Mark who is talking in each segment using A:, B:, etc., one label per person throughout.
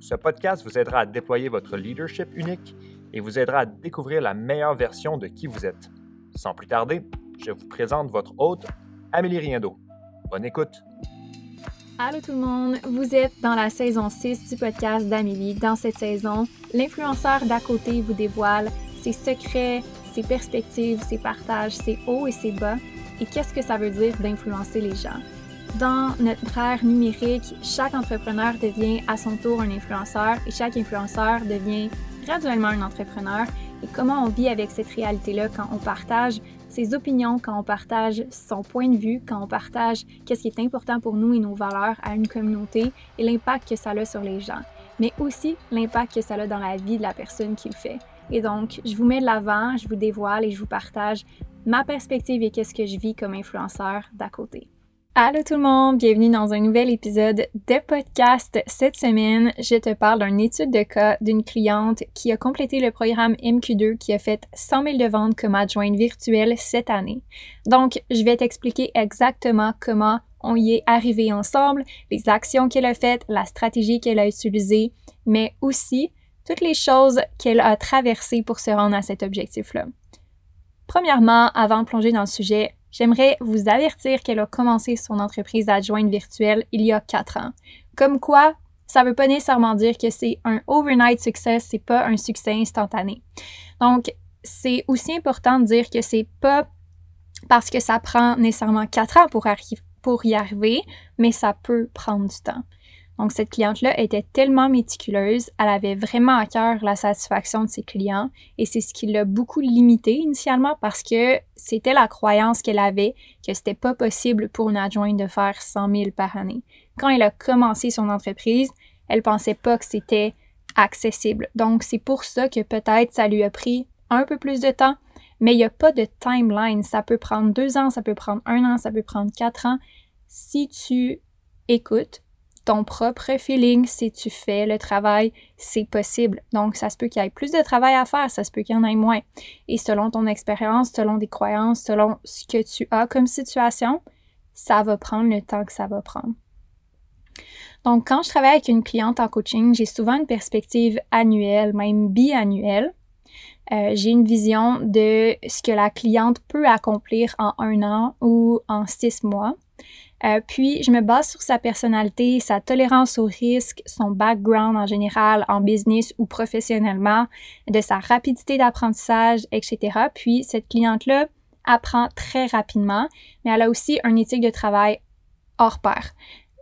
A: ce podcast vous aidera à déployer votre leadership unique et vous aidera à découvrir la meilleure version de qui vous êtes. Sans plus tarder, je vous présente votre hôte, Amélie Riendo. Bonne écoute!
B: Allô tout le monde, vous êtes dans la saison 6 du podcast d'Amélie. Dans cette saison, l'influenceur d'à côté vous dévoile ses secrets, ses perspectives, ses partages, ses hauts et ses bas et qu'est-ce que ça veut dire d'influencer les gens? Dans notre ère numérique, chaque entrepreneur devient à son tour un influenceur et chaque influenceur devient graduellement un entrepreneur. Et comment on vit avec cette réalité-là quand on partage ses opinions, quand on partage son point de vue, quand on partage qu'est-ce qui est important pour nous et nos valeurs à une communauté et l'impact que ça a sur les gens, mais aussi l'impact que ça a dans la vie de la personne qui le fait. Et donc, je vous mets de l'avant, je vous dévoile et je vous partage ma perspective et qu'est-ce que je vis comme influenceur d'à côté. Allô tout le monde, bienvenue dans un nouvel épisode de podcast. Cette semaine, je te parle d'une étude de cas d'une cliente qui a complété le programme MQ2 qui a fait 100 000 de ventes comme adjointe virtuelle cette année. Donc, je vais t'expliquer exactement comment on y est arrivé ensemble, les actions qu'elle a faites, la stratégie qu'elle a utilisée, mais aussi toutes les choses qu'elle a traversées pour se rendre à cet objectif-là. Premièrement, avant de plonger dans le sujet, j'aimerais vous avertir qu'elle a commencé son entreprise adjointe virtuelle il y a quatre ans. Comme quoi, ça ne veut pas nécessairement dire que c'est un overnight success, c'est pas un succès instantané. Donc, c'est aussi important de dire que c'est pas parce que ça prend nécessairement quatre ans pour, pour y arriver, mais ça peut prendre du temps. Donc, cette cliente-là était tellement méticuleuse, elle avait vraiment à cœur la satisfaction de ses clients et c'est ce qui l'a beaucoup limité initialement parce que c'était la croyance qu'elle avait que c'était pas possible pour une adjointe de faire 100 000 par année. Quand elle a commencé son entreprise, elle pensait pas que c'était accessible. Donc, c'est pour ça que peut-être ça lui a pris un peu plus de temps, mais il n'y a pas de timeline. Ça peut prendre deux ans, ça peut prendre un an, ça peut prendre quatre ans. Si tu écoutes, ton propre feeling, si tu fais le travail, c'est possible. Donc, ça se peut qu'il y ait plus de travail à faire, ça se peut qu'il y en ait moins. Et selon ton expérience, selon des croyances, selon ce que tu as comme situation, ça va prendre le temps que ça va prendre. Donc, quand je travaille avec une cliente en coaching, j'ai souvent une perspective annuelle, même biannuelle. Euh, j'ai une vision de ce que la cliente peut accomplir en un an ou en six mois. Euh, puis, je me base sur sa personnalité, sa tolérance au risque, son background en général en business ou professionnellement, de sa rapidité d'apprentissage, etc. Puis, cette cliente-là apprend très rapidement, mais elle a aussi un éthique de travail hors pair.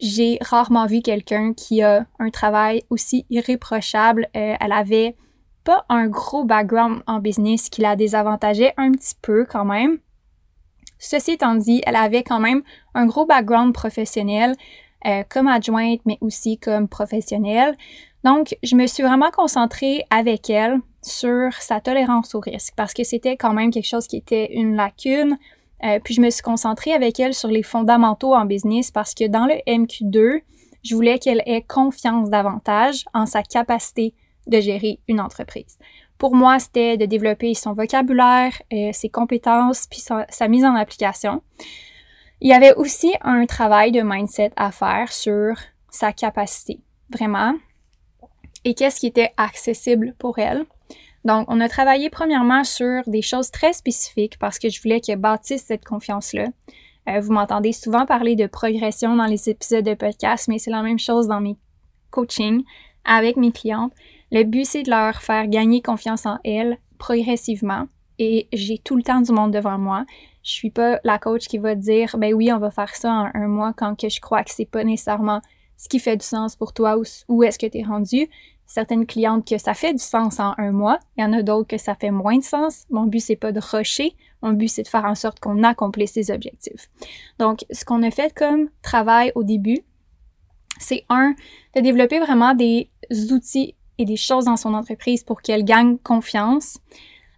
B: J'ai rarement vu quelqu'un qui a un travail aussi irréprochable. Euh, elle avait pas un gros background en business qui la désavantageait un petit peu quand même, Ceci étant dit, elle avait quand même un gros background professionnel euh, comme adjointe, mais aussi comme professionnelle. Donc, je me suis vraiment concentrée avec elle sur sa tolérance au risque parce que c'était quand même quelque chose qui était une lacune. Euh, puis je me suis concentrée avec elle sur les fondamentaux en business parce que dans le MQ2, je voulais qu'elle ait confiance davantage en sa capacité de gérer une entreprise. Pour moi, c'était de développer son vocabulaire, euh, ses compétences, puis sa, mise en application. Il y avait aussi un travail de mindset à faire sur sa capacité, vraiment, et qu'est-ce qui était accessible pour elle. Donc, on a travaillé premièrement sur des choses très spécifiques parce que je voulais qu'elle bâtisse cette confiance-là. Euh, vous m'entendez souvent parler de progression dans les épisodes de podcast, mais c'est la même chose dans mes coachings avec mes clientes. Le but, c'est de leur faire gagner confiance en elles progressivement. Et j'ai tout le temps du monde devant moi. Je suis pas la coach qui va dire, ben oui, on va faire ça en un mois quand que je crois que c'est pas nécessairement ce qui fait du sens pour toi ou où est-ce que tu es rendu. Certaines clientes que ça fait du sens en un mois, il y en a d'autres que ça fait moins de sens. Mon but, c'est pas de rusher. Mon but, c'est de faire en sorte qu'on accomplisse ses objectifs. Donc, ce qu'on a fait comme travail au début, c'est un, de développer vraiment des outils et des choses dans son entreprise pour qu'elle gagne confiance.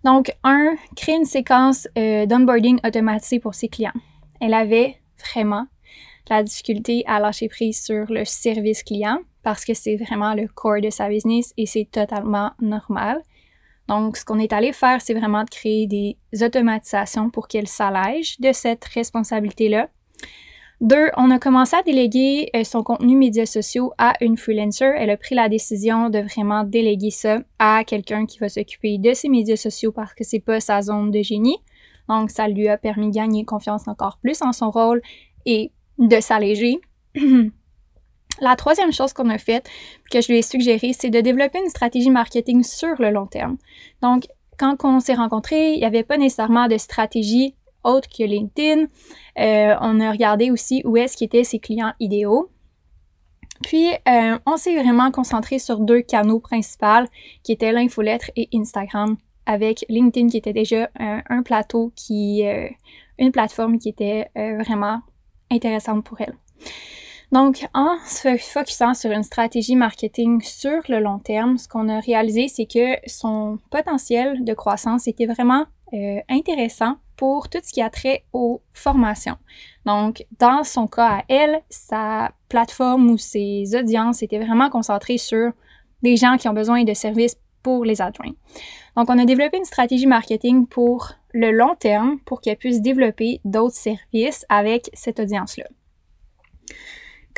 B: Donc, un, créer une séquence euh, d'onboarding automatisée pour ses clients. Elle avait vraiment la difficulté à lâcher prise sur le service client parce que c'est vraiment le core de sa business et c'est totalement normal. Donc, ce qu'on est allé faire, c'est vraiment de créer des automatisations pour qu'elle s'allège de cette responsabilité-là. Deux, on a commencé à déléguer euh, son contenu médias sociaux à une freelancer. Elle a pris la décision de vraiment déléguer ça à quelqu'un qui va s'occuper de ses médias sociaux parce que c'est pas sa zone de génie. Donc, ça lui a permis de gagner confiance encore plus en son rôle et de s'alléger. La troisième chose qu'on a faite, que je lui ai suggéré, c'est de développer une stratégie marketing sur le long terme. Donc, quand on s'est rencontrés, il n'y avait pas nécessairement de stratégie autre que LinkedIn. Euh, on a regardé aussi où est-ce qu'étaient ses clients idéaux. Puis, euh, on s'est vraiment concentré sur deux canaux principaux qui étaient l'infolettre et Instagram, avec LinkedIn qui était déjà un, plateau qui, euh, une plateforme qui était vraiment intéressante pour elle. Donc, en se focusant sur une stratégie marketing sur le long terme, ce qu'on a réalisé, c'est que son potentiel de croissance était vraiment euh, intéressant pour tout ce qui a trait aux formations. Donc, dans son cas à elle, sa plateforme ou ses audiences étaient vraiment concentrées sur des gens qui ont besoin de services pour les adjoints. Donc, on a développé une stratégie marketing pour le long terme pour qu'elle puisse développer d'autres services avec cette audience-là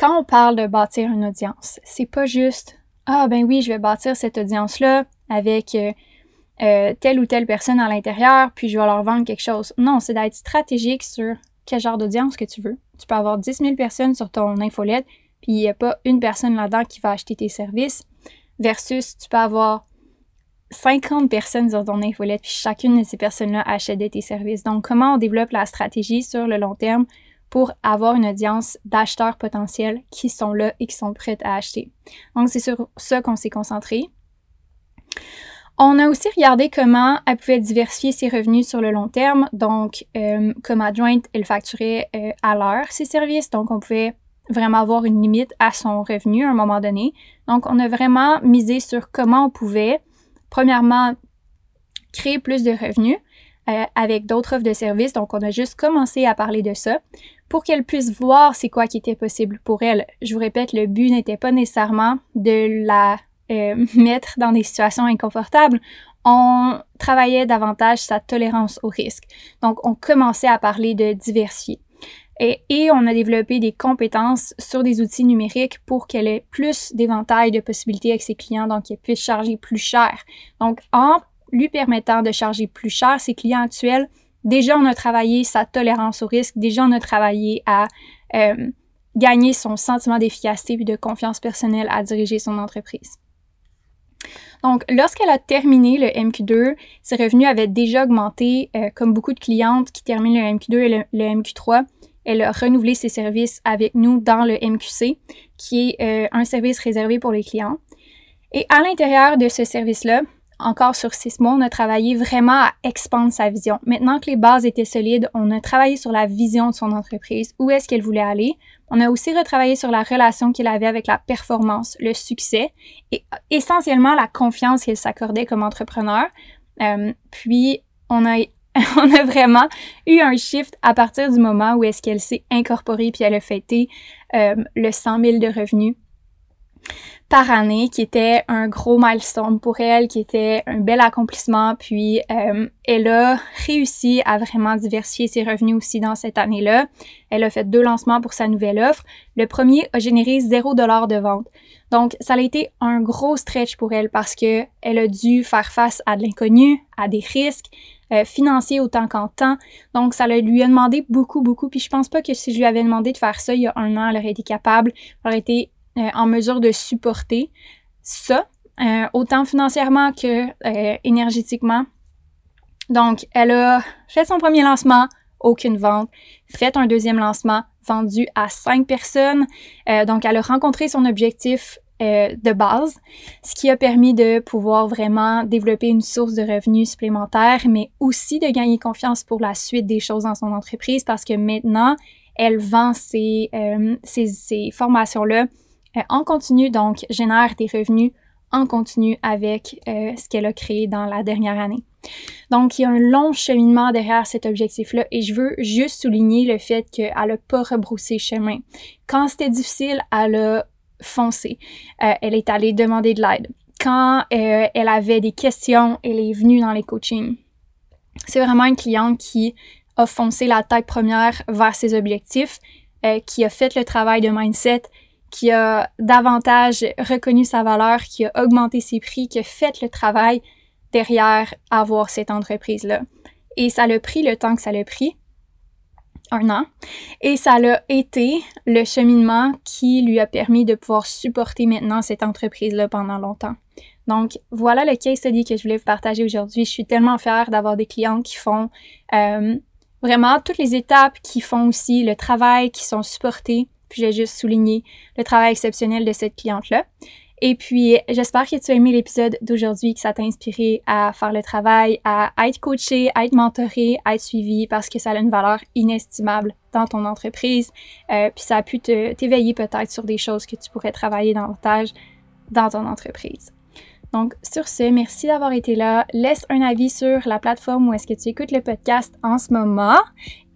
B: quand on parle de bâtir une audience, c'est pas juste ah ben oui, je vais bâtir cette audience-là avec euh, telle ou telle personne à l'intérieur, puis je vais leur vendre quelque chose. Non, c'est d'être stratégique sur quel genre d'audience que tu veux. Tu peux avoir 10 000 personnes sur ton infolette, puis il n'y a pas une personne là-dedans qui va acheter tes services, versus tu peux avoir 50 personnes sur ton infolette, puis chacune de ces personnes-là achète tes services. Donc, comment on développe la stratégie sur le long terme pour avoir une audience d'acheteurs potentiels qui sont là et qui sont prêts à acheter? Donc, c'est sur ça qu'on s'est concentré. On a aussi regardé comment elle pouvait diversifier ses revenus sur le long terme. Donc, euh, comme adjointe, elle facturait euh, à l'heure ses services. Donc, on pouvait vraiment avoir une limite à son revenu à un moment donné. Donc, on a vraiment misé sur comment on pouvait, premièrement, créer plus de revenus euh, avec d'autres offres de services. Donc, on a juste commencé à parler de ça pour qu'elle puisse voir c'est quoi qui était possible pour elle. Je vous répète, le but n'était pas nécessairement de la euh, mettre dans des situations inconfortables. On travaillait davantage sa tolérance au risque. Donc, on commençait à parler de diversifier. Et, on a développé des compétences sur des outils numériques pour qu'elle ait plus d'éventail de possibilités avec ses clients, donc qu'elle puisse charger plus cher. Donc, en lui permettant de charger plus cher ses clients actuels, Déjà, on a travaillé sa tolérance au risque. Déjà, on a travaillé à euh, gagner son sentiment d'efficacité et de confiance personnelle à diriger son entreprise. Donc, lorsqu'elle a terminé le MQ2, ses revenus avaient déjà augmenté, euh, comme beaucoup de clientes qui terminent le MQ2 et le, MQ3. Elle a renouvelé ses services avec nous dans le MQC, qui est euh, un service réservé pour les clients. Et à l'intérieur de ce service-là, encore sur six mois, on a travaillé vraiment à expandre sa vision. Maintenant que les bases étaient solides, on a travaillé sur la vision de son entreprise, où est-ce qu'elle voulait aller. On a aussi retravaillé sur la relation qu'il avait avec la performance, le succès et essentiellement la confiance qu'elle s'accordait comme entrepreneur. Euh, puis, on a on a vraiment eu un shift à partir du moment où est-ce qu'elle s'est incorporée puis elle a fêté euh, le 100 000 de revenus par année, qui était un gros milestone pour elle, qui était un bel accomplissement. Puis euh, elle a réussi à vraiment diversifier ses revenus aussi dans cette année-là. Elle a fait deux lancements pour sa nouvelle offre. Le premier a généré zéro dollar de vente. Donc ça a été un gros stretch pour elle parce que elle a dû faire face à de l'inconnu, à des risques. Euh, financiers autant qu'en temps. Donc, ça lui a demandé beaucoup, beaucoup. Puis je pense pas que si je lui avais demandé de faire ça il y a un an, elle aurait été capable. Elle aurait été en mesure de supporter ça, euh, autant financièrement que euh, énergétiquement. Donc, elle a fait son premier lancement, aucune vente, fait un deuxième lancement, vendu à cinq personnes. donc, elle a rencontré son objectif de base, ce qui a permis de pouvoir vraiment développer une source de revenus supplémentaire, mais aussi de gagner confiance pour la suite des choses dans son entreprise parce que maintenant, elle vend ces, ces, ces formations-là en continu, donc génère des revenus en continu avec euh, ce qu'elle a créé dans la dernière année. Donc, il y a un long cheminement derrière cet objectif-là et je veux juste souligner le fait qu'elle n'a pas rebroussé chemin. Quand c'était difficile, elle a foncé. Euh, elle est allée demander de l'aide. Quand euh, elle avait des questions, elle est venue dans les coachings. C'est vraiment une cliente qui a foncé la tête première vers ses objectifs, euh, qui a fait le travail de mindset, qui a davantage reconnu sa valeur, qui a augmenté ses prix, qui a fait le travail derrière avoir cette entreprise-là. Et ça l'a pris le temps que ça l'a pris, un an, et ça l'a été le cheminement qui lui a permis de pouvoir supporter maintenant cette entreprise-là pendant longtemps. Donc, voilà le case study que je voulais vous partager aujourd'hui. Je suis tellement fière d'avoir des clients qui font euh, vraiment toutes les étapes, qui font aussi le travail, qui sont supportés. Puis, j'ai juste souligné le travail exceptionnel de cette cliente-là. Et puis, j'espère que tu as aimé l'épisode d'aujourd'hui, que ça t'a inspiré à faire le travail, à être coaché, à être mentoré, à être suivi parce que ça a une valeur inestimable dans ton entreprise. Euh, puis ça a pu t'éveiller peut-être sur des choses que tu pourrais travailler davantage dans ton entreprise. Donc, sur ce, merci d'avoir été là. Laisse un avis sur la plateforme où est-ce que tu écoutes le podcast en ce moment.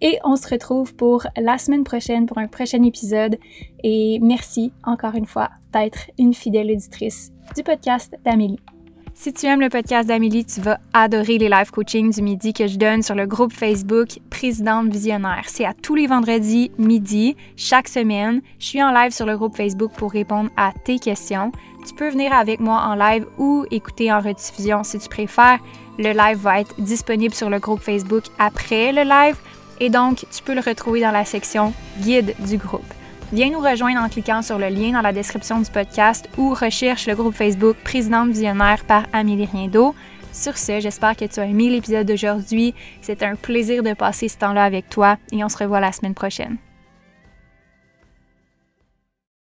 B: Et on se retrouve pour la semaine prochaine pour un prochain épisode. Et merci encore une fois d'être une fidèle auditrice du podcast d'Amélie. Si tu aimes le podcast d'Amélie, tu vas adorer les live coaching du midi que je donne sur le groupe Facebook Présidente Visionnaire. C'est à tous les vendredis midi, chaque semaine. Je suis en live sur le groupe Facebook pour répondre à tes questions. Tu peux venir avec moi en live ou écouter en rediffusion si tu préfères. Le live va être disponible sur le groupe Facebook après le live et donc tu peux le retrouver dans la section guide du groupe. Viens nous rejoindre en cliquant sur le lien dans la description du podcast ou recherche le groupe Facebook Présidente Visionnaire par Amélie Riendo. Sur ce, j'espère que tu as aimé l'épisode d'aujourd'hui. C'est un plaisir de passer ce temps-là avec toi et on se revoit la semaine prochaine.